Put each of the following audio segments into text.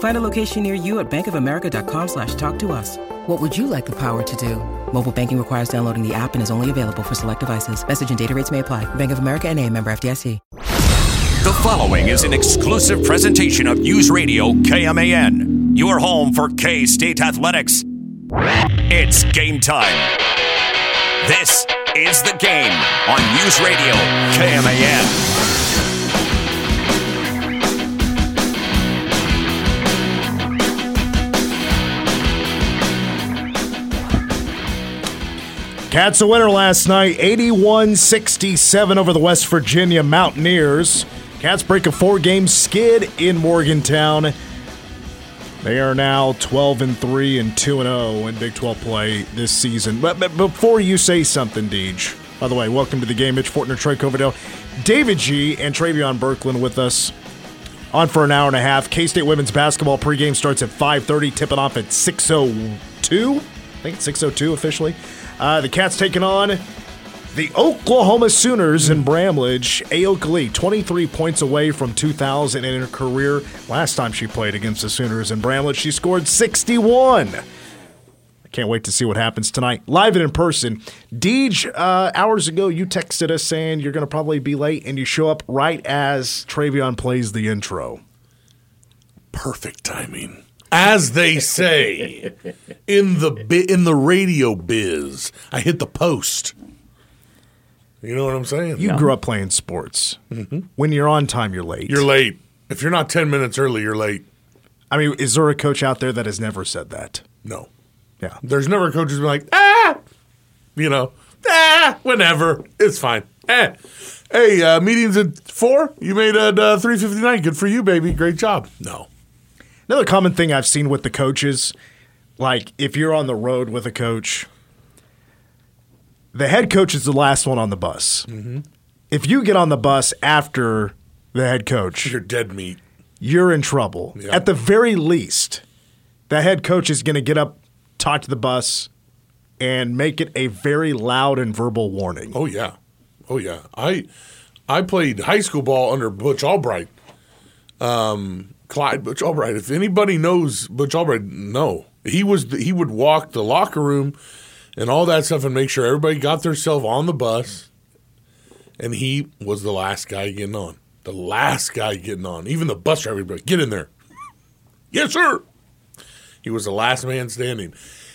Find a location near you at bankofamerica.com slash talk to us. What would you like the power to do? Mobile banking requires downloading the app and is only available for select devices. Message and data rates may apply. Bank of America and a member FDIC. The following is an exclusive presentation of News Radio KMAN, your home for K State Athletics. It's game time. This is the game on News Radio KMAN. Cats a winner last night, 81 67 over the West Virginia Mountaineers. Cats break a four game skid in Morgantown. They are now 12 and 3 and 2 and 0 in Big 12 play this season. But, but before you say something, Deej, by the way, welcome to the game. Mitch Fortner, Trey Coverdale, David G, and Travion Berkland with us on for an hour and a half. K State women's basketball pregame starts at 5:30, tipping off at 6:02. I think it's 6:02 officially. Uh, the Cats taking on the Oklahoma Sooners in Bramlage. Ayoka Lee, 23 points away from 2,000 in her career. Last time she played against the Sooners in Bramlage, she scored 61. I can't wait to see what happens tonight. Live and in person. Deej, uh, hours ago, you texted us saying you're going to probably be late, and you show up right as Travion plays the intro. Perfect timing. As they say in the bi- in the radio biz, I hit the post. You know what I'm saying? You grew up playing sports. When you're on time, you're late. You're late. If you're not 10 minutes early, you're late. I mean, is there a coach out there that has never said that? No. Yeah. There's never a coach who's been like, ah, you know, ah, whenever. It's fine. Eh. Hey, uh, meetings at four. You made it uh, three fifty nine. Good for you, baby. Great job. No. Another common thing I've seen with the coaches, like if you're on the road with a coach, the head coach is the last one on the bus. If you get on the bus after the head coach, You're dead meat. you're in trouble. Yeah. At the very least, the head coach is going to get up, talk to the bus, and make it a very loud and verbal warning. Oh yeah, oh yeah. I I played high school ball under Butch Albright, um, Clyde Butch Albright. If anybody knows Butch Albright, no, he was the, he would walk the locker room and all that stuff and make sure everybody got themselves on the bus. And he was the last guy getting on. The last guy getting on. Even the bus driver would like, "Get in there." yes, sir. He was the last man standing.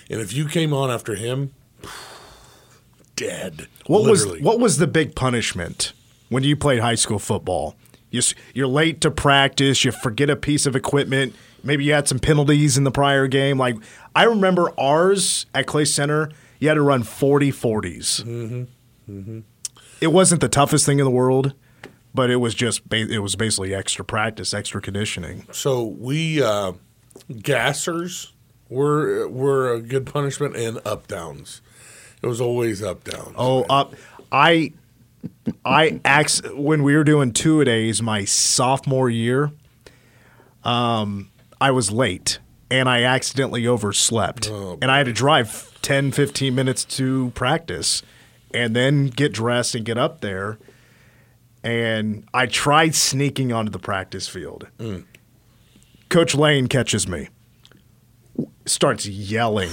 And if you came on after him, dead. What Literally. was what was the big punishment when you played high school football? You, you're late to practice. You forget a piece of equipment. Maybe you had some penalties in the prior game. Like I remember ours at Clay Center, you had to run 40 40s. Mm-hmm. It wasn't the toughest thing in the world, but it was just it was basically extra practice, extra conditioning. So we uh, gassers were were a good punishment, and up downs. It was always up downs. Oh, up. I I ax when we were doing two a days my sophomore year. Um, I was late and I accidentally overslept, and I had to drive 10, 15 minutes to practice, and then get dressed and get up there. And I tried sneaking onto the practice field. Coach Lane catches me, starts yelling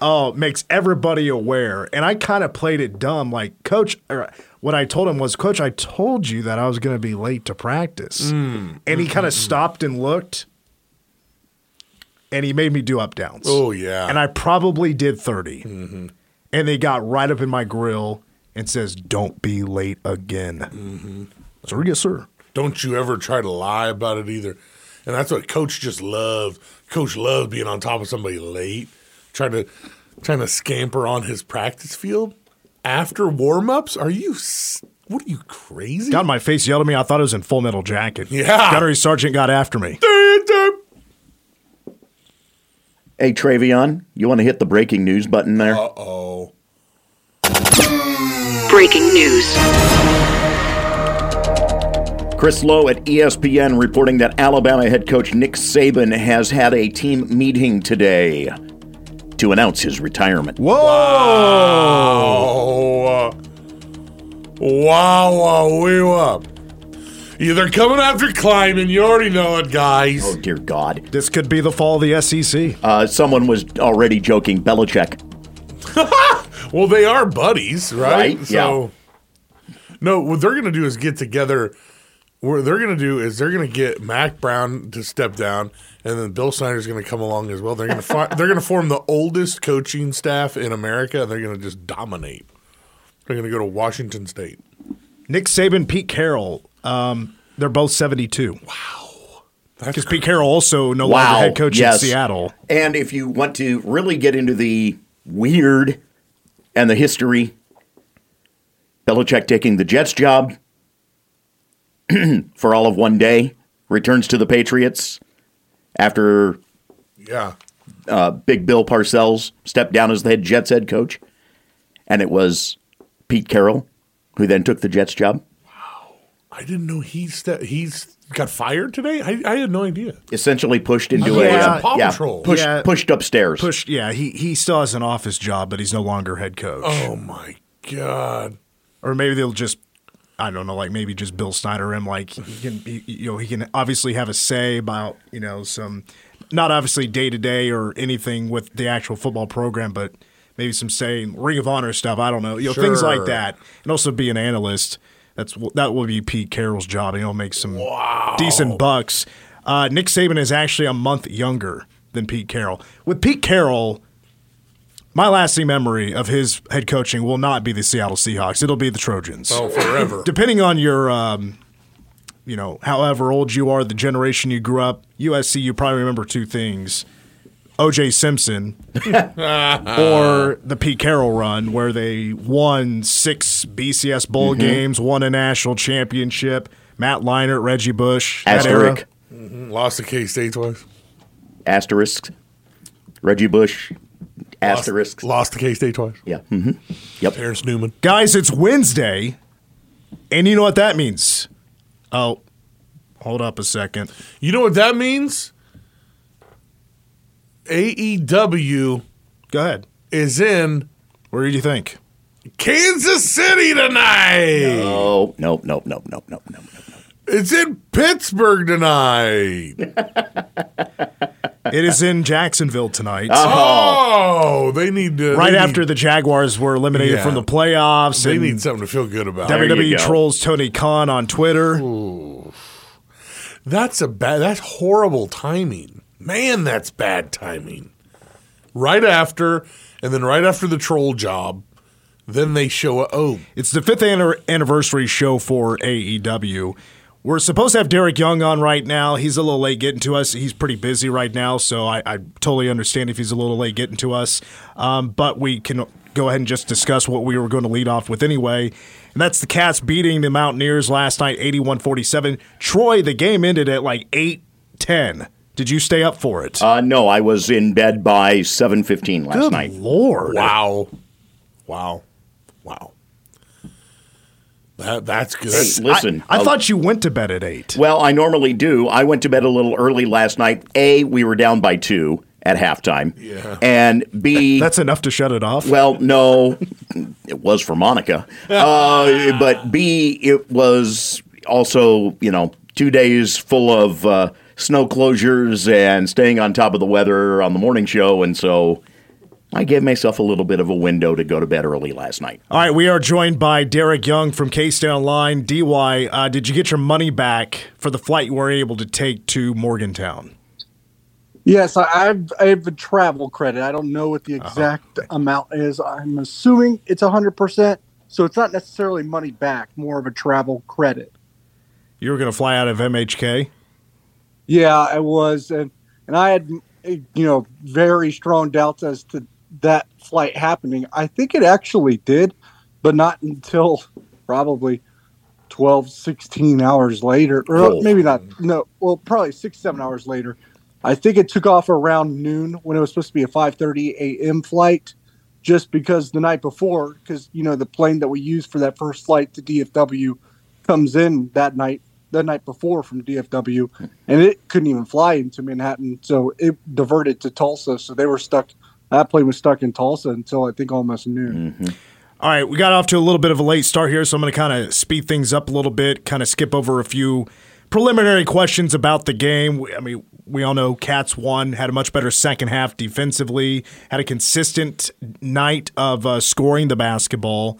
oh, makes everybody aware. And I kind of played it dumb. Like, coach, or what I told him was, Coach, I told you that I was going to be late to practice. Mm. And he mm, kind of mm, mm. stopped and looked, and he made me do up downs. Oh, yeah. And I probably did 30. Mm-hmm. And they got right up in my grill and says, "Don't be late again." Mm-hmm. Sir, yes, sir. Don't you ever try to lie about it either. And that's what Coach just loves. Coach loves being on top of somebody late, trying to trying to scamper on his practice field after warm ups. Are you? What are you crazy? Got in my face, yelled at me. I thought it was in Full Metal Jacket. Yeah. Gunnery Sergeant got after me. Hey, Travion, you want to hit the breaking news button there? Uh oh. Breaking news. Chris Low at ESPN reporting that Alabama head coach Nick Saban has had a team meeting today to announce his retirement. Whoa! Wow, wow, we up. Yeah, they're coming after climbing. You already know it, guys. Oh, dear God. This could be the fall of the SEC. Uh, someone was already joking Belichick. Well, they are buddies, right? Right, So, no, what they're going to do is get together. What they're going to do is they're going to get Mack Brown to step down, and then Bill Snyder's going to come along as well. They're going to fi- they're going to form the oldest coaching staff in America. And they're going to just dominate. They're going to go to Washington State. Nick Saban, Pete Carroll. Um, they're both 72. Wow. Because Pete Carroll also no Wow. longer head coach yes. in Seattle. And if you want to really get into the weird and the history, Belichick taking the Jets job for all of one day, returns to the Patriots after yeah. uh, Big Bill Parcells stepped down as the head Jets head coach, and it was Pete Carroll who then took the Jets job. Wow, I didn't know he ste- he's got fired today. I, I had no idea. Essentially pushed into Yeah. a Paw yeah, Patrol. pushed Yeah. pushed upstairs. Pushed, yeah, he, he still has an office job, but he's no longer head coach. Oh my god. Or maybe they'll just, I don't know, like maybe just Bill Snyder him. Like he can, he, you know, he can obviously have a say about you know some, not obviously day to day or anything with the actual football program, but maybe some say Ring of Honor stuff. I don't know, you know, things like that, and also be an analyst. That's that will be Pete Carroll's job, and he'll make some decent bucks. Uh, Nick Saban is actually a month younger than Pete Carroll. With Pete Carroll, my lasting memory of his head coaching will not be the Seattle Seahawks. It'll be the Trojans. Oh, forever. Depending on your, um, you know, however old you are, the generation you grew up, USC, you probably remember two things. OJ Simpson or the Pete Carroll run where they won six BCS bowl games, won a national championship. Matt Leinart, Reggie Bush, that era. Asterisk, Lost to K State twice. asterisk, Reggie Bush, asterisks. Lost to K State twice. Yeah. hmm Yep. Terrence Newman. Guys, it's Wednesday, and you know what that means. Oh, hold up a second. You know what that means? AEW Go ahead. is in Where do you think? Kansas City tonight. Oh, nope, nope, nope, nope, nope, nope, nope. It's in Pittsburgh tonight. It is in Jacksonville tonight. oh, oh they need to. right they after need, the Jaguars were eliminated Yeah. from the playoffs. They need something to feel good about. you WWE trolls Tony Khan on Twitter. That's a bad. That's horrible timing. Man, that's bad timing. Right after, and then right after the troll job, then they show. up. Oh, It's the fifth anniversary show for AEW. We're supposed to have Derek Young on right now. He's a little late getting to us. He's pretty busy right now, so I, I totally understand if he's a little late getting to us. Um, but we can go ahead and just discuss what we were going to lead off with anyway. And that's the Cats beating the Mountaineers last night, 81 47. Troy, the game ended at like 8 10. Did you stay up for it? Uh, no, I was in bed by seven fifteen last Good night. Lord. wow, wow, wow. That that's good. Hey, listen, I, I uh, thought you went to bed at 8. Well, I normally do. I went to bed a little early last night. A, we were down by two at halftime. Yeah. And B, That's enough to shut it off. well, no, it was for Monica. Uh, but B, it was also, you know, two days full of uh, snow closures and staying on top of the weather on the morning show. And so I gave myself a little bit of a window to go to bed early last night. All right, we are joined by Derek Young from K State Online. DY, uh, did you get your money back for the flight you were able to take to Morgantown? Yes, I, I've I have a travel credit. I don't know what the exact amount is. I'm assuming it's hundred percent. So it's not necessarily money back, more of a travel credit. You were going to fly out of MHK? Yeah, I was, and and I had you know very strong doubts as to that flight happening. I think it actually did, but not until probably 12, 16 hours later, or Oh. maybe not. No, well, probably six, seven hours later. I think it took off around noon when it was supposed to be a 5:30 a.m. flight, just because the night before, because you know the plane that we used for that first flight to DFW comes in that night, the night before from DFW, and it couldn't even fly into Manhattan, so it diverted to Tulsa. So they were stuck. That plane was stuck in Tulsa until I think almost noon. All right, we got off to a little bit of a late start here, so I'm going to kind of speed things up a little bit, kind of skip over a few preliminary questions about the game. I mean, we all know Cats won, had a much better second half defensively, had a consistent night of uh, scoring the basketball.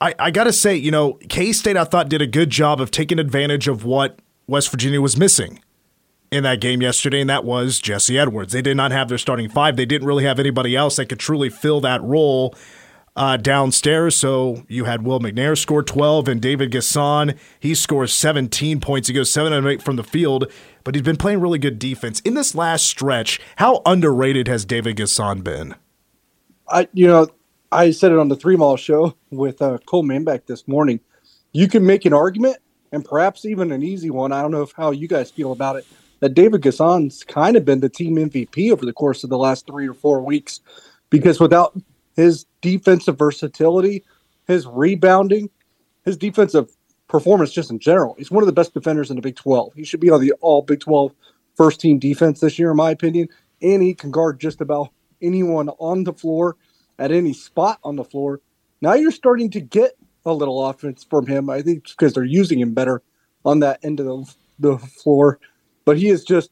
I, I got to say, you know, K State, I thought, did a good job of taking advantage of what West Virginia was missing in that game yesterday, and that was Jesse Edwards. They did not have their starting five. They didn't really have anybody else that could truly fill that role uh, downstairs. So you had Will McNair score 12, and David N'Guessan, he scores 17 points. He goes 7 and 8 from the field, but he's been playing really good defense. In this last stretch, how underrated has David N'Guessan been? I, you know, I said it on the Three Mall show with uh, Cole Manbeck this morning. You can make an argument, and perhaps even an easy one. I don't know if how you guys feel about it. That David N'Guessan's kind of been the team MVP over the course of the last three or four weeks, because without his defensive versatility, his rebounding, his defensive performance just in general, he's one of the best defenders in the Big 12. He should be on the All Big 12 first team defense this year, in my opinion, and he can guard just about anyone on the floor at any spot on the floor. Now you're starting to get a little offense from him. I think because they're using him better on that end of the, the floor. But he is just,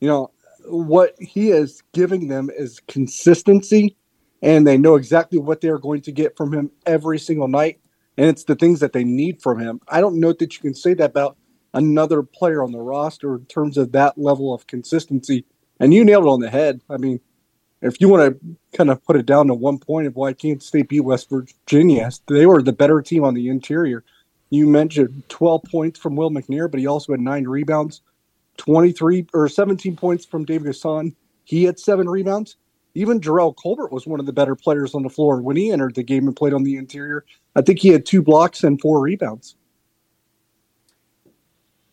you know, what he is giving them is consistency, and they know exactly what they're going to get from him every single night. And it's the things that they need from him. I don't know that you can say that about another player on the roster in terms of that level of consistency. And you nailed it on the head. I mean, if you want to kind of put it down to one point of why Kansas State beat West Virginia, they were the better team on the interior. You mentioned 12 points from Will McNair, but he also had nine rebounds, 23 or 17 points from David N'Guessan. He had seven rebounds. Even Jerrell Colbert was one of the better players on the floor when he entered the game and played on the interior. I think he had two blocks and four rebounds.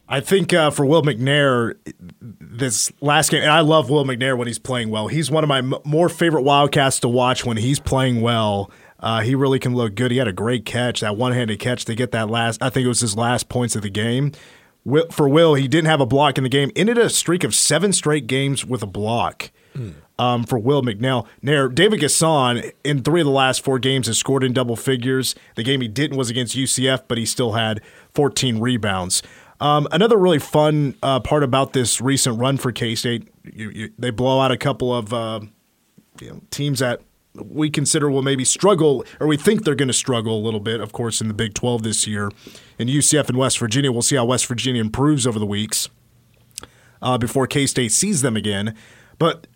I think uh, for Will McNair, this last game, and I love Will McNair when he's playing well. He's one of my m- more favorite Wildcats to watch when he's playing well. Uh, he really can look good. He had a great catch, that one handed catch to get that last, I think it was his last points of the game. Will, for Will, he didn't have a block in the game. Ended a streak of seven straight games with a block. Um, for Will McNeil. David N'Guessan in three of the last four games has scored in double figures. The game he didn't was against UCF, but he still had 14 rebounds. Um, another really fun uh, part about this recent run for K State, they blow out a couple of uh, you know, teams that we consider will maybe struggle, or we think they're going to struggle a little bit, of course, in the Big 12 this year. In UCF and West Virginia, we'll see how West Virginia improves over the weeks uh, before K State sees them again. But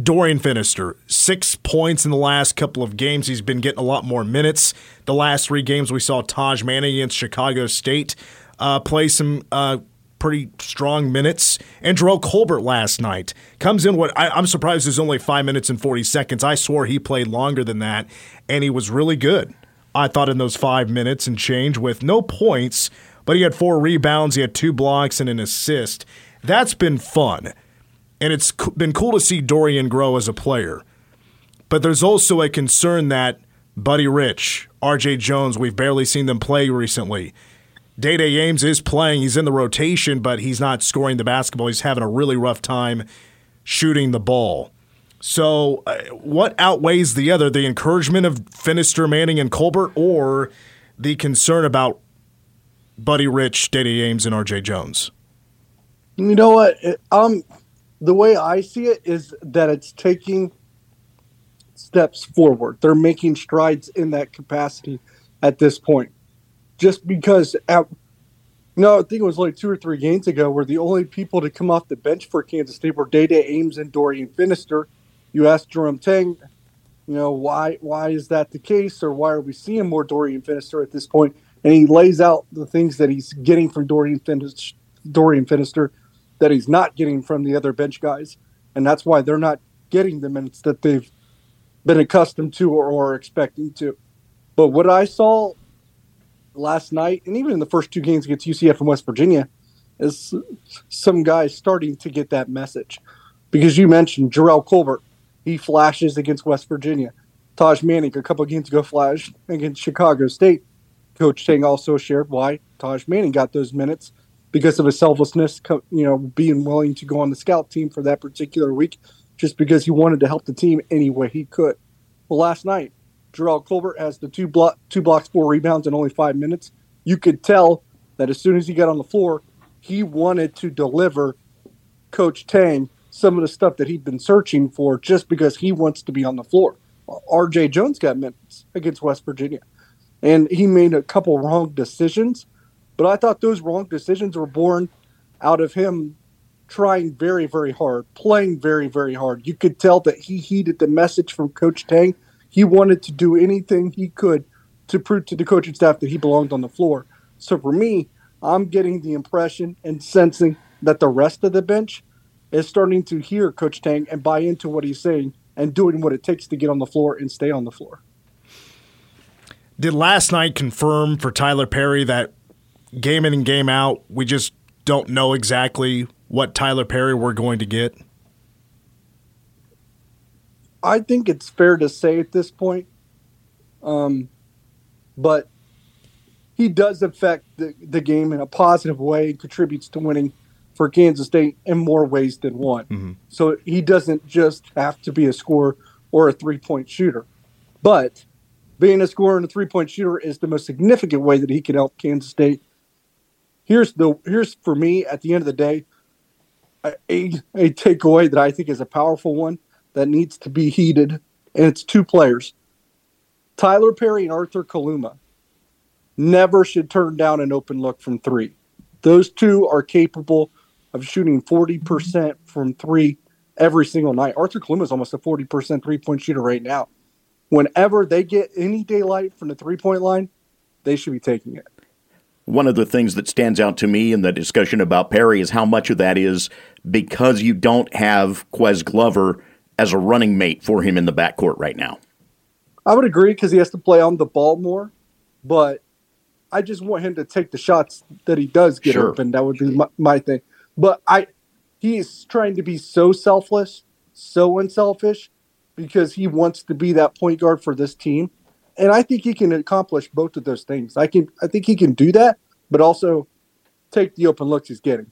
Dorian Finister, six points in the last couple of games. He's been getting a lot more minutes. The last three games, we saw Taj Manning against Chicago State uh, play some uh, pretty strong minutes. And Jerome Colbert last night comes in. What I, I'm surprised there's only five minutes and 40 seconds. I swore he played longer than that, and he was really good. I thought in those five minutes and change with no points, but he had four rebounds, he had two blocks, and an assist. That's been fun and it's been cool to see Dorian grow as a player. But there's also a concern that Buddy Rich, RJ Jones, we've barely seen them play recently. Dai Dai Ames is playing. He's in the rotation, but he's not scoring the basketball. He's having a really rough time shooting the ball. So, uh, what outweighs the other? The encouragement of Finister, Manning, and Colbert, or the concern about Buddy Rich, Dai Dai Ames, and RJ Jones? You know what? Um, the way I see it is that it's taking steps forward. They're making strides in that capacity at this point. Just because, at, know, I think it was like two or three games ago where the only people to come off the bench for Kansas State were Day Ames and Dorian Finister. You asked Jerome Tang, you know, why why is that the case, or why are we seeing more Dorian Finister at this point? And he lays out the things that he's getting from Dorian Finister, Dorian Finister that he's not getting from the other bench guys, and that's why they're not getting the minutes that they've been accustomed to or, or expecting to. But what I saw last night, and even in the first two games against UCF and West Virginia, is some guys starting to get that message. Because you mentioned Jerrell Colbert, he flashes against West Virginia. Taj Manning, a couple games ago, flashed against Chicago State. Coach Tang also shared why Taj Manning got those minutes because of his selflessness, you know, being willing to go on the scout team for that particular week, just because he wanted to help the team any way he could. Well, last night, Jerrell Colbert has the two block, two blocks, four rebounds in only five minutes. You could tell that as soon as he got on the floor, he wanted to deliver Coach Tang some of the stuff that he'd been searching for just because he wants to be on the floor. RJ Jones got minutes against West Virginia, and he made a couple wrong decisions, but I thought those wrong decisions were born out of him trying very, very hard, playing very, very hard. You could tell that he heeded the message from Coach Tang. He wanted to do anything he could to prove to the coaching staff that he belonged on the floor. So for me, I'm getting the impression and sensing that the rest of the bench is starting to hear Coach Tang and buy into what he's saying and doing what it takes to get on the floor and stay on the floor. Did last night confirm for Tylor Perry that game in and game out, we just don't know exactly what Tylor Perry we're going to get? I think it's fair to say at this point. Um, but he does affect the, the game in a positive way and contributes to winning for Kansas State in more ways than one. Mm-hmm. So he doesn't just have to be a scorer or a three point shooter. But being a scorer and a three point shooter is the most significant way that he can help Kansas State. Here's the here's for me at the end of the day a, a takeaway that I think is a powerful one that needs to be heeded, and it's two players. Tylor Perry and Arthur Kaluma never should turn down an open look from three. Those two are capable of shooting 40% from three every single night. Arthur Kaluma is almost a 40% three point shooter right now. Whenever they get any daylight from the three point line, they should be taking it. One of the things that stands out to me in the discussion about Perry is how much of that is because you don't have Ques Glover as a running mate for him in the backcourt right now. I would agree because he has to play on the ball more, but I just want him to take the shots that he does get sure. open. That would be my, my thing. But I, he is trying to be so selfless, so unselfish, because he wants to be that point guard for this team, and I think he can accomplish both of those things. I can, I think he can do that, but also take the open looks he's getting.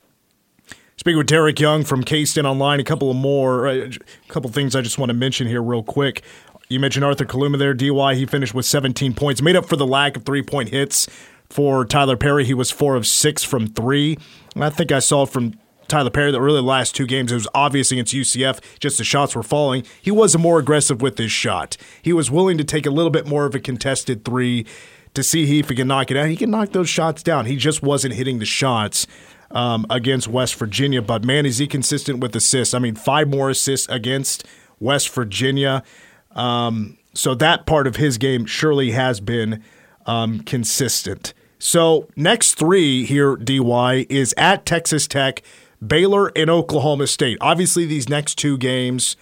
Speaking with Derek Young from K-State Online, a couple of more, uh, a couple things I just want to mention here real quick. You mentioned Arthur Kaluma there, DY. He finished with 17 points, made up for the lack of three point hits for Tylor Perry. He was four of six from three. I think I saw from Tylor Perry that really the last two games, it was obvious against UCF, just the shots were falling. He was more aggressive with his shot. He was willing to take a little bit more of a contested three to see if he can knock it out. He can knock those shots down. He just wasn't hitting the shots. Um, against West Virginia, but man, is he consistent with assists? I mean, five more assists against West Virginia. Um, so that part of his game surely has been um, consistent. So next three here, DY, is at Texas Tech, Baylor, and Oklahoma State. Obviously, these next two games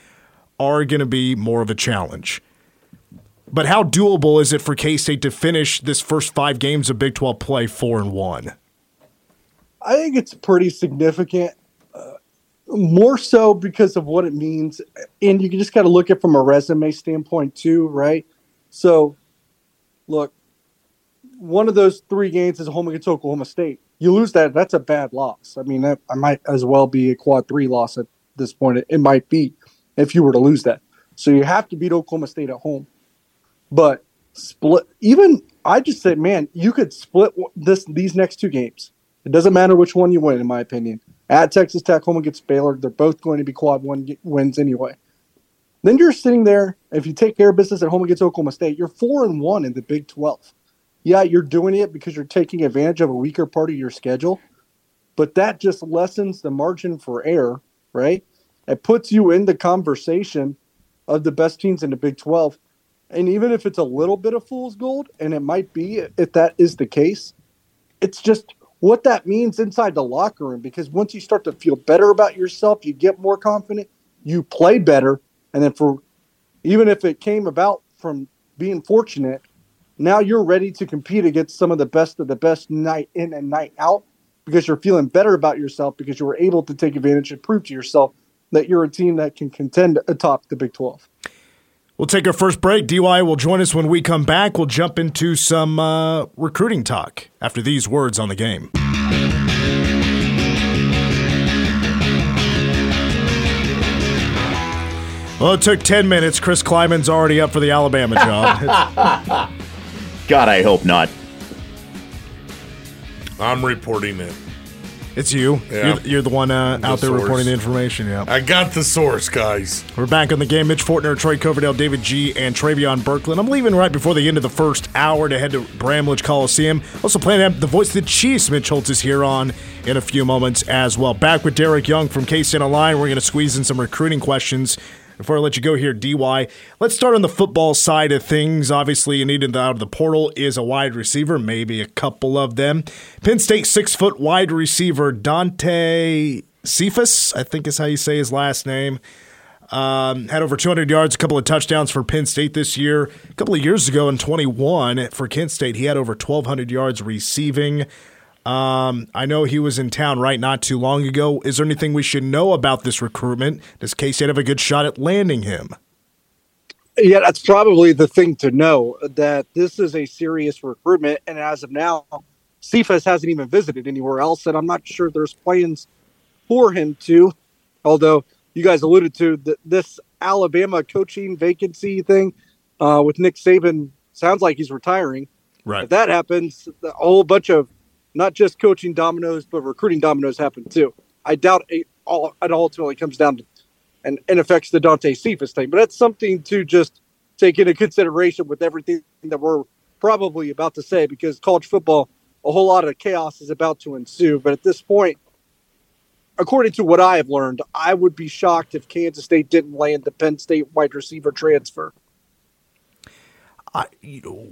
are going to be more of a challenge. But how doable is it for K State to finish this first five games of Big 12 play four and one? I think it's pretty significant uh, more so because of what it means. And you just got to look at from a resume standpoint too right? So look one of those three games is home against oklahoma state. You lose that that's a bad loss. I mean that i might as well be a quad three loss at this point. It, it might be if you were to lose that. So you have to beat oklahoma state at home. But split even i just said man you could split this these next two games it doesn't matter which one you win in my opinion at Texas Tech, home against Baylor. They're both going to be quad one wins anyway. Then you're sitting there. If you take care of business at home against Oklahoma State, you're four and one in the Big Twelve. Yeah, you're doing it because you're taking advantage of a weaker part of your schedule, but that just lessens the margin for error, right? It puts you in the conversation of the best teams in the Big 12. And even if it's a little bit of fool's gold, and it might be if that is the case, it's just what that means inside the locker room. Because once you start to feel better about yourself, you get more confident, you play better. And then for even if it came about from being fortunate, now you're ready to compete against some of the best of the best night in and night out because you're feeling better about yourself because you were able to take advantage and prove to yourself that you're a team that can contend atop the Big 12. We'll take our first break. DY will join us when we come back. We'll jump into some uh, recruiting talk after these words on the game. Well, it took 10 minutes. Chris Klieman's already up for the Alabama job. God, I hope not. I'm reporting it. It's you. Yeah. You're, you're the one uh, The out there source. reporting the information. Yeah. I got the source, guys. We're back on the game. Mitch Fortner, Troy Coverdale, David G, and Travion Berkland. I'm leaving right before the end of the first hour to head to Bramlage Coliseum. Also, playing the voice of the Chiefs, Mitch Holthus, is here on in a few moments as well. Back with Derek Young from K State Online. We're going to squeeze in some recruiting questions. Before I let you go here, DY, let's start on the football side of things. Obviously, you needed out of the portal is a wide receiver, maybe a couple of them. Penn State six foot wide receiver Dante Cephas, I think is how you say his last name. Um, had over 200 yards, a couple of touchdowns for Penn State this year. A couple of years ago in 21 for Kent State, he had over 1,200 yards receiving. Um, I know he was in town right not too long ago. Is there anything we should know about this recruitment? Does K State have a good shot at landing him? Yeah, that's probably the thing to know that this is a serious recruitment. And as of now, Cephas hasn't even visited anywhere else. And I'm not sure there's plans for him to, although you guys alluded to that this Alabama coaching vacancy thing uh, with Nick Saban sounds like he's retiring. Right. If that happens, a whole bunch of not just coaching dominoes, but recruiting dominoes happen too. I doubt it all. It ultimately comes down to and, and affects the Dante Cephas thing. But that's something to just take into consideration with everything that we're probably about to say, because college football, a whole lot of chaos is about to ensue. But at this point, according to what I have learned, I would be shocked if Kansas State didn't land the Penn State wide receiver transfer. I, you know,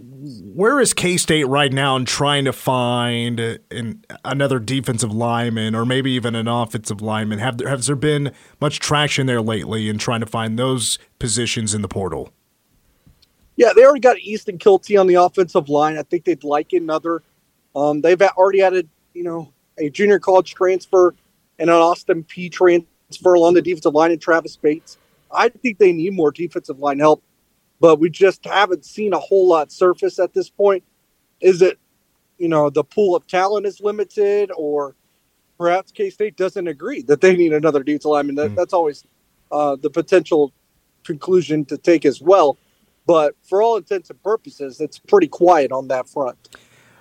where is K State right now in trying to find an, another defensive lineman or maybe even an offensive lineman? Have there, has there been much traction there lately in trying to find those positions in the portal? Yeah, they already got Easton Kilty on the offensive line. I think they'd like another. Um, they've already added, you know, a junior college transfer and an Austin Peay transfer along the defensive line and Travis Bates. I think they need more defensive line help, but we just haven't seen a whole lot surface at this point. Is it, you know, the pool of talent is limited, or perhaps K State doesn't agree that they need another defensive lineman? That, That's always uh, the potential conclusion to take as well. But for all intents and purposes, it's pretty quiet on that front.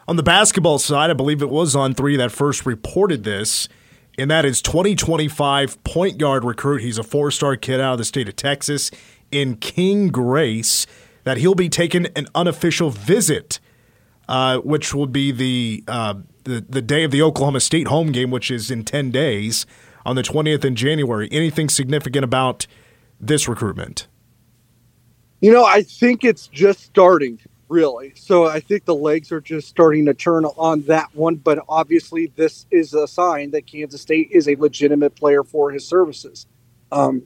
On the basketball side, I believe it was on three that first reported this, and that is 2025 point guard recruit. He's a four star kid out of the state of Texas in King Grace, that he'll be taking an unofficial visit, uh, which will be the, uh, the, the day of the Oklahoma State home game, which is in 10 days on the 20th in January. Anything significant about this recruitment? You know, I think it's just starting, really. So I think the legs are just starting to turn on that one. But obviously, this is a sign that Kansas State is a legitimate player for his services. Um,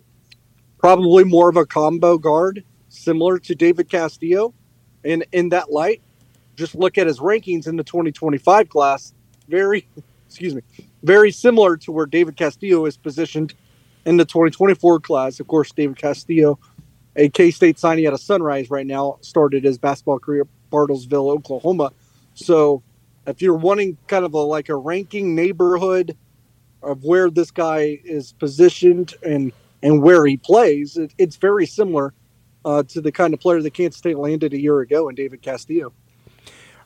probably more of a combo guard, similar to David Castillo. And in that light, just look at his rankings in the 2025 class. Very, excuse me, very similar to where David Castillo is positioned in the 2024 class. Of course, David Castillo a K State signing out of Sunrise right now, started his basketball career at Bartlesville, Oklahoma. So, if you're wanting kind of a like a ranking neighborhood of where this guy is positioned and and where he plays, it, it's very similar uh, to the kind of player that Kansas State landed a year ago in David Castillo.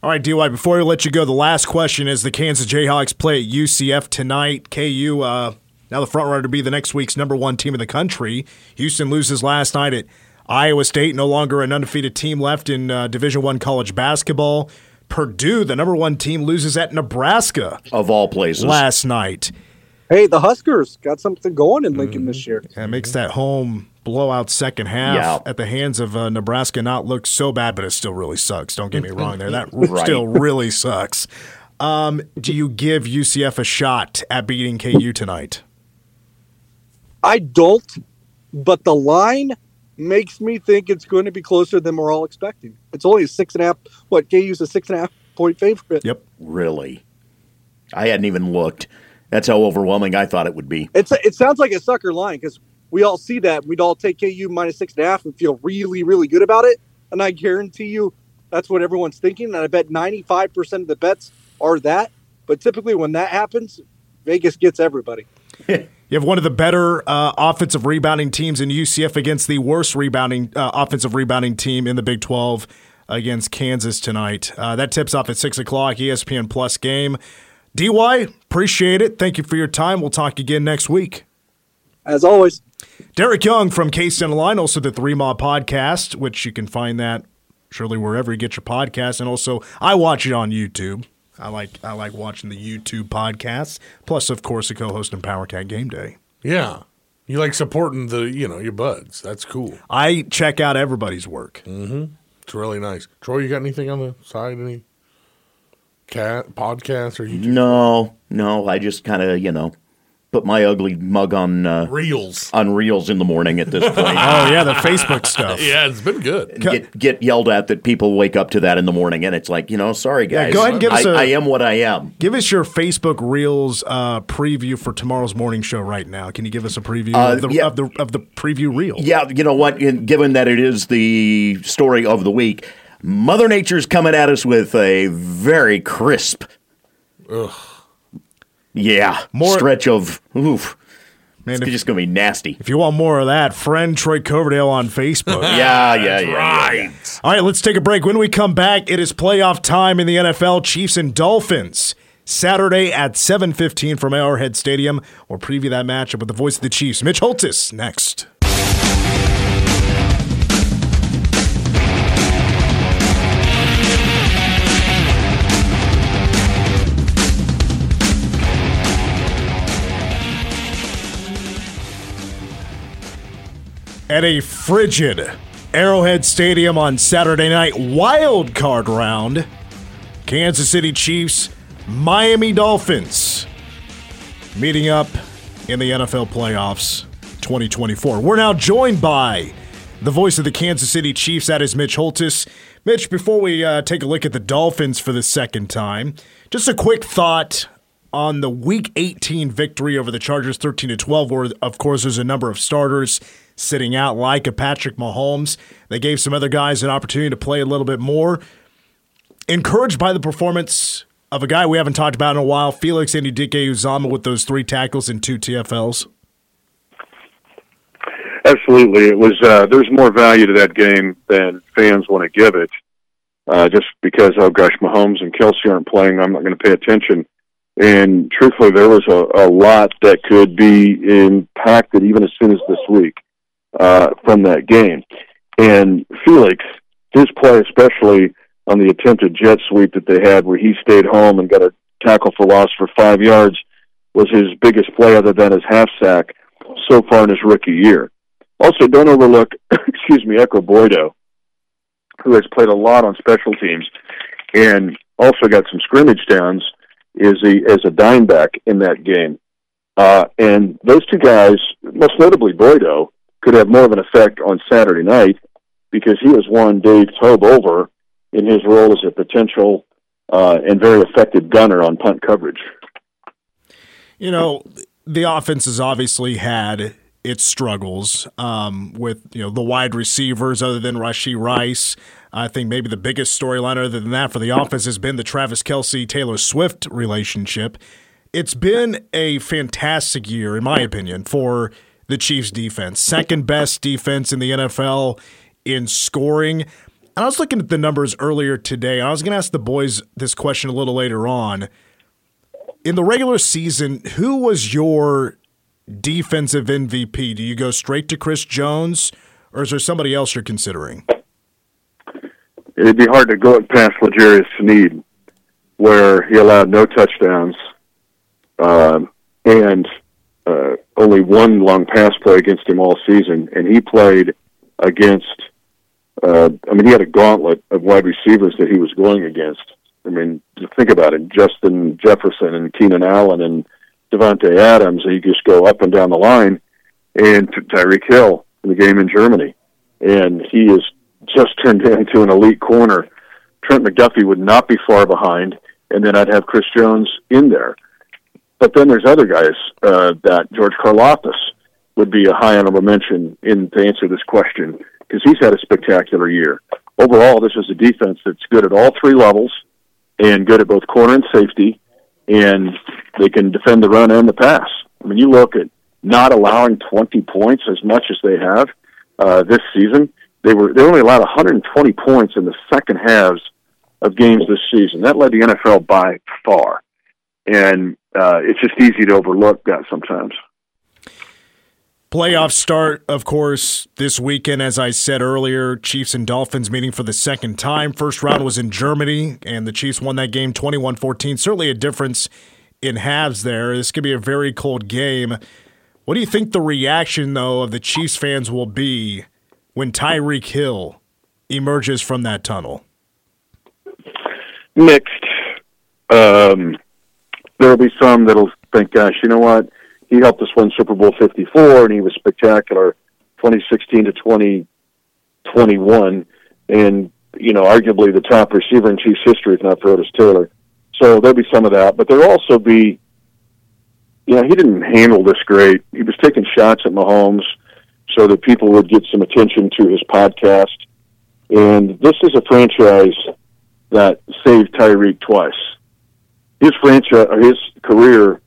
All right, DY, before we let you go, the last question is the Kansas Jayhawks play at UCF tonight. KU, uh, now the front runner to be the next week's number one team in the country. Houston loses last night at Iowa State, no longer an undefeated team left in uh, Division One college basketball. Purdue, the number one team, loses at Nebraska Of all places. last night. Hey, the Huskers got something going in Lincoln this year. Yeah, it makes that home blowout second half Yeah. at the hands of uh, Nebraska not look so bad, but it still really sucks. Don't get me wrong there. That Right. still really sucks. Um, do you give UCF a shot at beating KU tonight? I don't, but the line makes me think it's going to be closer than we're all expecting. It's only a six and a half. What KU's a six and a half point favorite. Yep. Really? I hadn't even looked. That's how overwhelming I thought it would be. It's a, it sounds like a sucker line because we all see that we'd all take KU minus six and a half and feel really really good about it. And I guarantee you that's what everyone's thinking. And I bet ninety five percent of the bets are that. But typically when that happens, Vegas gets everybody. You have one of the better uh, offensive rebounding teams in UCF against the worst rebounding uh, offensive rebounding team in the Big 12 against Kansas tonight. Uh, that tips off at 6 o'clock, ESPN Plus game. DY, appreciate it. Thank you for your time. We'll talk again next week. As always. Derek Young from K State Online, also the Three Mob podcast, which you can find that surely wherever you get your podcast. And also, I watch it on YouTube. I like I like watching the YouTube podcasts. Plus, of course, the co-host in Power Cat Game Day. Yeah. You like supporting the, you know, your buds. That's cool. I check out everybody's work. Mhm. It's really nice. Troy, you got anything on the side? Any cat podcast or you No, no, I just kind of, you know, put my ugly mug on uh, reels? on reels in the morning at this point. Oh yeah, the Facebook stuff. Yeah, it's been good. get get yelled at that people wake up to that in the morning, and it's like, you know, sorry guys, go ahead and give us I a- I am what I am. Give us your Facebook Reels uh, preview for tomorrow's morning show right now. Can you give us a preview Uh, of, the, yeah. of the of the preview reel? Yeah, you know what? in- Given that it is the story of the week, Mother Nature's coming at us with a very crisp, Ugh. yeah, More- stretch of oof. Man, It's just gonna be nasty. if you want more of that, friend Troy Coverdale on Facebook. Yeah, yeah, yeah, yeah, yeah. All right, let's take a break. When we come back, it is playoff time in the NFL. Chiefs and Dolphins. Saturday at 7:15 from Arrowhead Stadium. We'll preview that matchup with the voice of the Chiefs, Mitch Holthus, next. At a frigid Arrowhead Stadium on Saturday night wild card round, Kansas City Chiefs, Miami Dolphins meeting up in the NFL playoffs 2024. We're now joined by the voice of the Kansas City Chiefs. That is Mitch Holthus. Mitch, before we uh, take a look at the Dolphins for the second time, just a quick thought on the Week 18 victory over the Chargers, 13 to 12, where of course there's a number of starters sitting out, like a Patrick Mahomes. They gave some other guys an opportunity to play a little bit more encouraged by the performance of a guy we haven't talked about in a while, Felix Anudike-Uzomah, with those three tackles and two TFLs. Absolutely, it was. Uh, there's more value to that game than fans want to give it. Uh, just because, oh gosh, Mahomes and Kelce aren't playing, I'm not going to pay attention. And truthfully, there was a, a lot that could be impacted even as soon as this week uh, from that game. And Felix, his play, especially on the attempted jet sweep that they had, where he stayed home and got a tackle for loss for five yards, was his biggest play other than his half sack so far in his rookie year. Also, don't overlook, excuse me, Ekow Boye-Doe, who has played a lot on special teams and also got some scrimmage downs is a, as a dime back in that game. Uh, and those two guys, most notably Boye-Doe, could have more of an effect on Saturday night because he has won Dave Toub over in his role as a potential uh, and very effective gunner on punt coverage. You know, the offense has obviously had its struggles um, with you know the wide receivers, other than Rashee Rice. I think maybe the biggest storyline, other than that, for the offense has been the Travis Kelce Taylor Swift relationship. It's been a fantastic year, in my opinion, for the Chiefs defense. Second best defense in the NFL in scoring. And I was looking at the numbers earlier today. I was going to ask the boys this question a little later on. In the regular season, who was your defensive MVP? Do you go straight to Chris Jones, or is there somebody else you're considering? It'd be hard to go past L'Jarius Sneed, where he allowed no touchdowns um, and uh, only one long pass play against him all season, and he played against. Uh, I mean, he had a gauntlet of wide receivers that he was going against. I mean, think about it: Justin Jefferson and Keenan Allen and Davante Adams. And you just go up and down the line, and Tyreek Hill in the game in Germany, and he is just turned into an elite corner. Trent McDuffie would not be far behind, and then I'd have Chris Jones in there. But then there's other guys uh, that George Karlaftis would be a high honorable mention in to answer this question because he's had a spectacular year. Overall, this is a defense that's good at all three levels and good at both corner and safety, and they can defend the run and the pass. I mean, you look at not allowing 20 points as much as they have uh, this season. They were they only allowed 120 points in the second halves of games this season. That led the NFL by far, and uh, it's just easy to overlook that sometimes. Playoffs start, of course, this weekend. As I said earlier, Chiefs and Dolphins meeting for the second time. First round was in Germany, and the Chiefs won that game 21 14. Certainly a difference in halves there. This could be a very cold game. What do you think the reaction, though, of the Chiefs fans will be when Tyreek Hill emerges from that tunnel? Mixed. Um, there will be some that'll think, gosh, you know what? He helped us win Super Bowl 54 and he was spectacular 2016 to 2021. And, you know, arguably the top receiver in Chiefs history, if not for Otis Taylor. So there'll be some of that. But there'll also be, you know, he didn't handle this great. He was taking shots at Mahomes so that people would get some attention to his podcast. And this is a franchise that saved Tyreek twice his franchise, or his career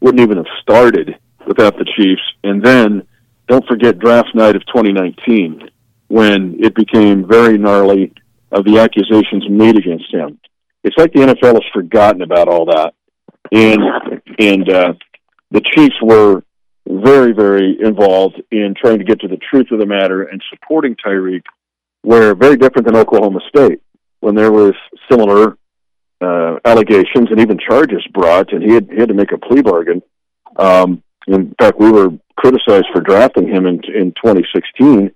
wouldn't even have started without the Chiefs. And then don't forget draft night of 2019 when it became very gnarly of the accusations made against him. It's like the NFL has forgotten about all that. And, and, uh, the Chiefs were very, very involved in trying to get to the truth of the matter and supporting Tyreek, where very different than Oklahoma State, when there was similar uh, allegations and even charges brought, and he had, he had to make a plea bargain. Um, in fact, we were criticized for drafting him in in 2016,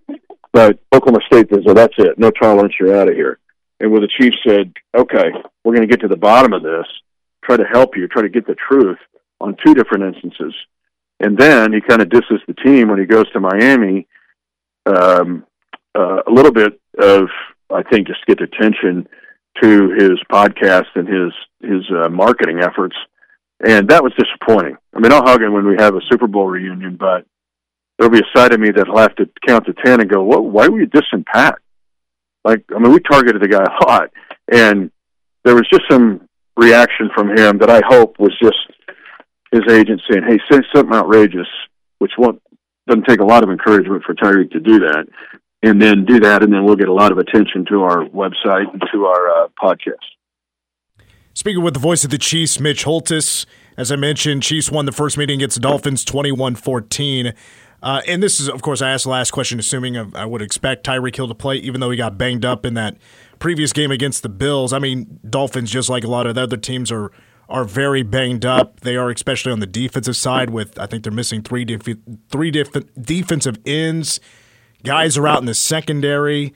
but Oklahoma State said, "Well, that's it. No tolerance. You're out of here." And where the chief said, "Okay, we're going to get to the bottom of this. Try to help you. Try to get the truth on two different instances." And then he kind of disses the team when he goes to Miami. Um, uh, a little bit of, I think, just get the attention to his podcast and his his uh, marketing efforts, and that was disappointing. I mean, I'll hug him when we have a Super Bowl reunion, but there'll be a side of me that'll have to count to ten and go, "What? Why were you dissing Pat?" Like, I mean, we targeted the guy a lot, and there was just some reaction from him that I hope was just his agent saying, "Hey, say something outrageous," which won't doesn't take a lot of encouragement for Tyreek to do that and then do that, and then we'll get a lot of attention to our website and to our uh, podcast. Speaking with the voice of the Chiefs, Mitch Holthus. As I mentioned, Chiefs won the first meeting against the Dolphins 21 14. Uh, and this is, of course, I asked the last question, assuming I would expect Tyreek Hill to play, even though he got banged up in that previous game against the Bills. I mean, Dolphins, just like a lot of the other teams, are are very banged up. They are, especially on the defensive side. With I think they're missing three def- three different defensive ends. Guys are out in the secondary.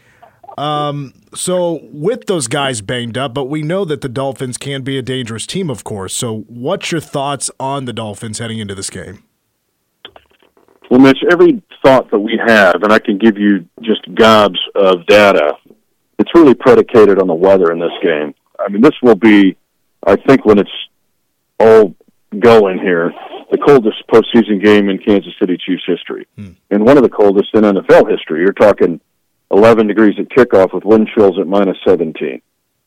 Um, so with those guys banged up, but we know that the Dolphins can be a dangerous team, of course. So what's your thoughts on the Dolphins heading into this game? Well, Mitch, every thought that we have, and I can give you just gobs of data, it's really predicated on the weather in this game. I mean, this will be, I think, when it's all going here, the coldest postseason game in Kansas City Chiefs history, hmm. and one of the coldest in NFL history. You're talking 11 degrees at kickoff with wind chills at minus 17.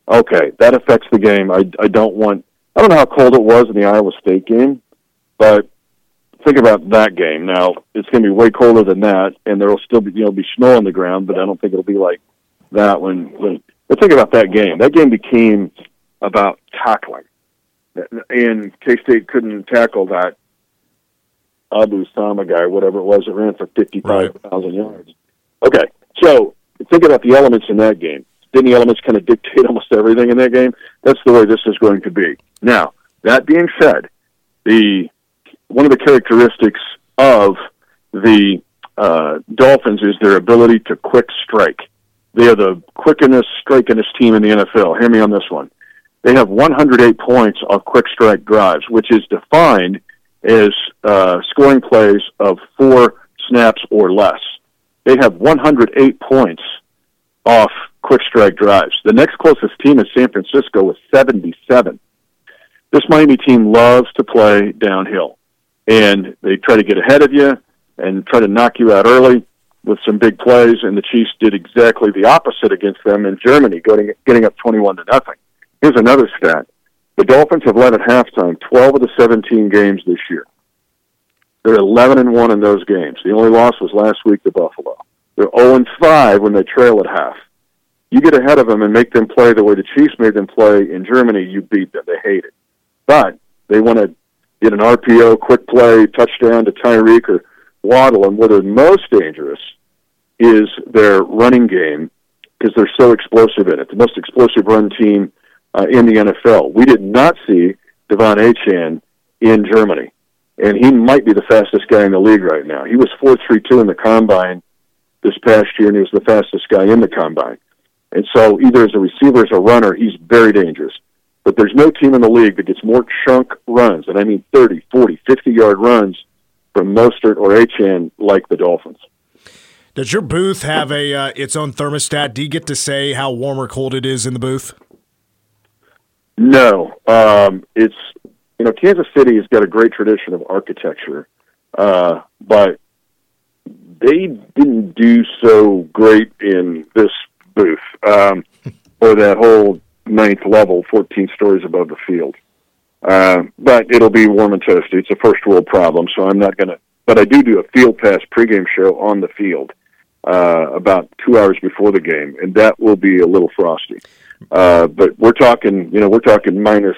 Okay, that affects the game. I I don't want. I don't know how cold it was in the Iowa State game, but think about that game. Now it's going to be way colder than that, and there will still be you know be snow on the ground, but I don't think it'll be like that when when. But think about that game. That game became about tackling, and K State couldn't tackle that Abu Sama guy, whatever it was, that ran for 55,000 right. yards. Okay, so think about the elements in that game. Didn't the elements kind of dictate almost everything in that game? That's the way this is going to be. Now, that being said, the one of the characteristics of the uh, Dolphins is their ability to quick strike. They are the quickest, strikingest team in the NFL. Hear me on this one. They have 108 points off quick strike drives, which is defined as uh, scoring plays of four snaps or less. They have 108 points off quick strike drives. The next closest team is San Francisco with 77. This Miami team loves to play downhill, and they try to get ahead of you and try to knock you out early with some big plays. And the Chiefs did exactly the opposite against them in Germany, getting getting up 21 to nothing. Here's another stat: the Dolphins have led at halftime 12 of the 17 games this year. They're 11 and one in those games. The only loss was last week to Buffalo. They're 0 and 5 when they trail at half. You get ahead of them and make them play the way the Chiefs made them play in Germany, you beat them. They hate it. But they want to get an RPO, quick play, touchdown to Tyreek or Waddle. And where they're most dangerous is their running game because they're so explosive in it. The most explosive run team uh, in the NFL. We did not see De'Von Achane in Germany, and he might be the fastest guy in the league right now. He was four three two in the combine this past year, and he was the fastest guy in the combine. And so, either as a receiver, as a runner, he's very dangerous. But there's no team in the league that gets more chunk runs, and I mean 30, 40, 50 yard runs from Mostert or Achane like the Dolphins. Does your booth have a uh, its own thermostat? Do you get to say how warm or cold it is in the booth? No, um, it's you know Kansas City has got a great tradition of architecture, uh, but they didn't do so great in this booth um, or that whole ninth level, 14 stories above the field. Uh, but it'll be warm and toasty. It's a first world problem, so I'm not going to. But I do do a field pass pregame show on the field uh, about two hours before the game, and that will be a little frosty. Uh, but we're talking, you know, we're talking minus.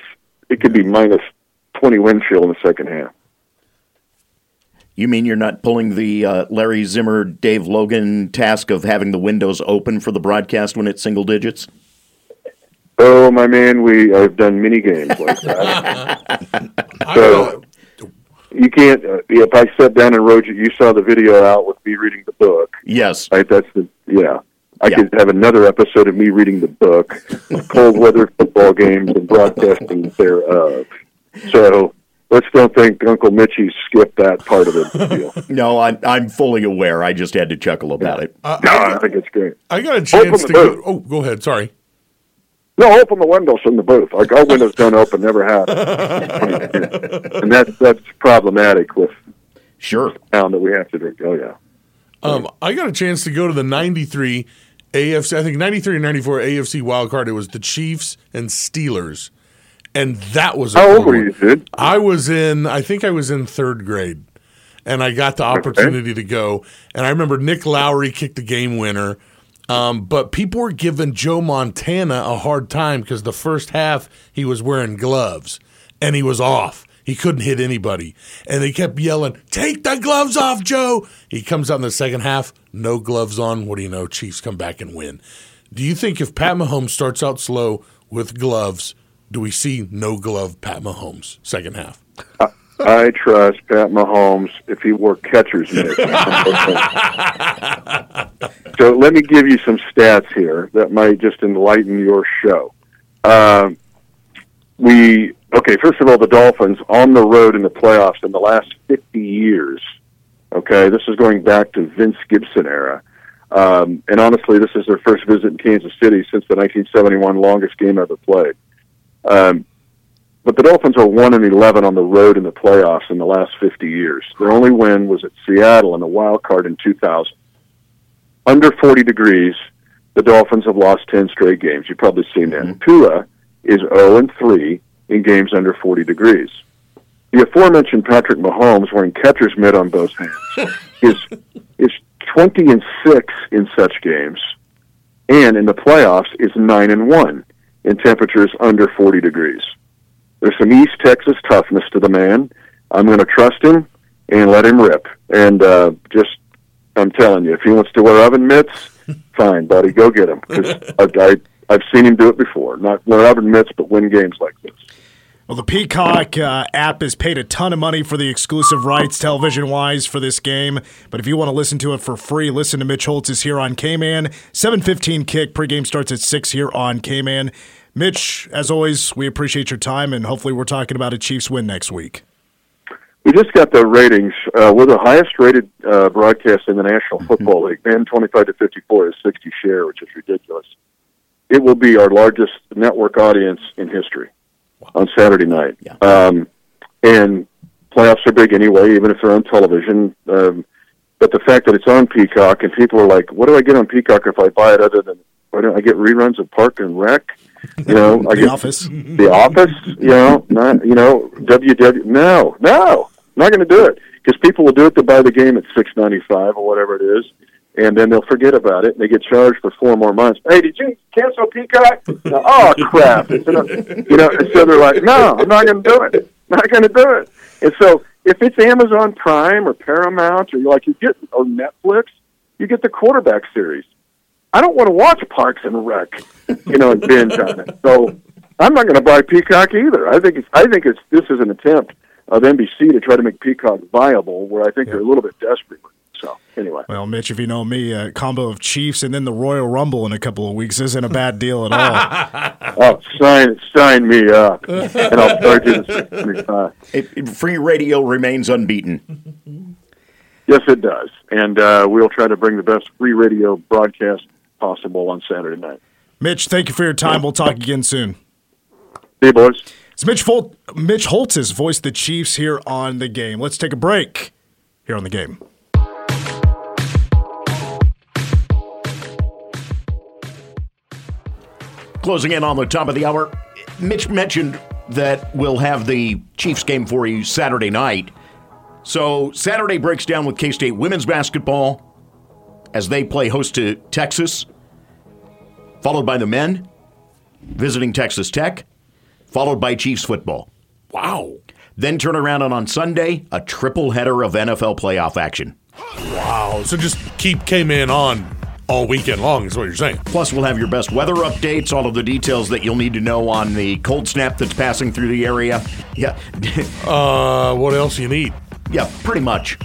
It could be minus 20 wind chill in the second half. You mean you're not pulling the uh, Larry Zimmer, Dave Logan task of having the windows open for the broadcast when it's single digits? Oh my man, we I've done many games like that. so you can't. Uh, if I sat down and wrote you, you saw the video out with me reading the book. Yes, right. That's the yeah. I Yeah. could have another episode of me reading the book, cold weather football games and broadcasting thereof. So let's don't think Uncle Mitchy skipped that part of the deal. No, I'm, I'm fully aware. I just had to chuckle about it. Uh, No, I think it's great. I got a Open chance the to go. Oh, go ahead. Sorry. No, open the windows in the booth. Like our windows don't open, never have, and that's that's problematic with Sure. sound that we have to drink. Oh yeah. Um, I got a chance to go to the 93 AFC, I think 93 and 94 AFC wild card. It was the Chiefs and Steelers. And that was a How old were you, dude? I was in, I think I was in third grade. And I got the opportunity to go. And I remember Nick Lowery kicked the game winner. Um, but people were giving Joe Montana a hard time because the first half he was wearing gloves and he was off. He couldn't hit anybody. And they kept yelling, Take the gloves off, Joe. He comes out in the second half, no gloves on. What do you know? Chiefs come back and win. Do you think if Pat Mahomes starts out slow with gloves, do we see no glove Pat Mahomes second half? I trust Pat Mahomes if he wore catcher's mitt. so let me give you some stats here that might just enlighten your show. Um, we okay. First of all, the Dolphins on the road in the playoffs in the last fifty years. Okay, this is going back to Vince Gibson era. Um, and honestly, this is their first visit in Kansas City since the 1971 longest game ever played. Um, but the Dolphins are one and eleven on the road in the playoffs in the last fifty years. Their only win was at Seattle in the wild card in 2000. Under 40 degrees, the Dolphins have lost 10 straight games. You've probably seen that. Tua is 0 and 3 in games under 40 degrees. The aforementioned Patrick Mahomes, wearing catcher's mitt on both hands, is is 20 and 6 in such games, and in the playoffs is 9 and 1 in temperatures under 40 degrees. There's some East Texas toughness to the man. I'm going to trust him and let him rip. And uh, just, I'm telling you, if he wants to wear oven mitts, fine, buddy, go get him. Because I, I, I've seen him do it before. Not wear oven mitts, but win games like this. Well, the Peacock uh, app has paid a ton of money for the exclusive rights, television wise, for this game. But if you want to listen to it for free, listen to Mitch Holthus here on K Man. 715 kick. Pregame starts at 6 here on K Man. Mitch, as always, we appreciate your time, and hopefully, we're talking about a Chiefs win next week. We just got the ratings. Uh, we're the highest rated uh, broadcast in the National Football League. Men 25 to 54 is 60 share, which is ridiculous. It will be our largest network audience in history on Saturday night. Yeah. Um, and playoffs are big anyway, even if they're on television. Um, but the fact that it's on Peacock and people are like, "What do I get on Peacock if I buy it other than why don't I get reruns of Park and Rec?" You know, I The get Office. The Office. You know, not you know WW. No, no, not going to do it because people will do it to buy the game at six ninety five or whatever it is, and then they'll forget about it. and They get charged for four more months. Hey, did you cancel Peacock? No, oh crap! You know, and so they're like, no, I'm not going to do it. Not going to do it. And so if it's Amazon Prime or Paramount or like you get or Netflix, you get the quarterback series. I don't want to watch Parks and Rec, you know, and binge on it. So I'm not going to buy Peacock either. I think it's I think it's this is an attempt of NBC to try to make Peacock viable, where I think they're a little bit desperate. So anyway, Well, Mitch, if you know me, a combo of Chiefs and then the Royal Rumble in a couple of weeks isn't a bad deal at all. oh, sign sign me up, and I'll charge you the six twenty five. It, it- free radio remains unbeaten. Yes, it does, and uh, we'll try to bring the best free radio broadcast possible on Saturday night. Mitch, thank you for your time. We'll talk again soon. See you, boys. It's Mitch, Fol- Mitch Holthus voiced the Chiefs here on the game. Let's take a break here on the game. Closing in on the top of the hour, Mitch mentioned that we'll have the Chiefs game for you Saturday night. So Saturday breaks down with K State women's basketball as they play host to Texas, followed by the men visiting Texas Tech, followed by Chiefs football. Wow. Then turn around and on Sunday, a triple header of NFL playoff action. Wow. So just keep K Man on all weekend long, is what you're saying. Plus, we'll have your best weather updates, all of the details that you'll need to know on the cold snap that's passing through the area. Yeah, Uh, what else you need? yeah, pretty much.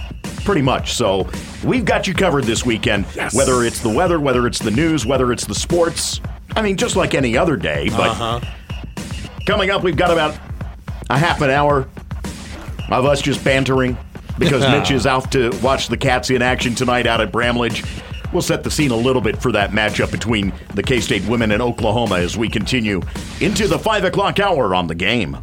Pretty much. So, we've got you covered this weekend. Yes. Whether it's the weather, whether it's the news, whether it's the sports. I mean, just like any other day. But Uh-huh. coming up, we've got about a half an hour of us just bantering because Mitch is out to watch the Cats in action tonight out at Bramlage. We'll set the scene a little bit for that matchup between the K State women and Oklahoma as we continue into the 5 o'clock hour on the game.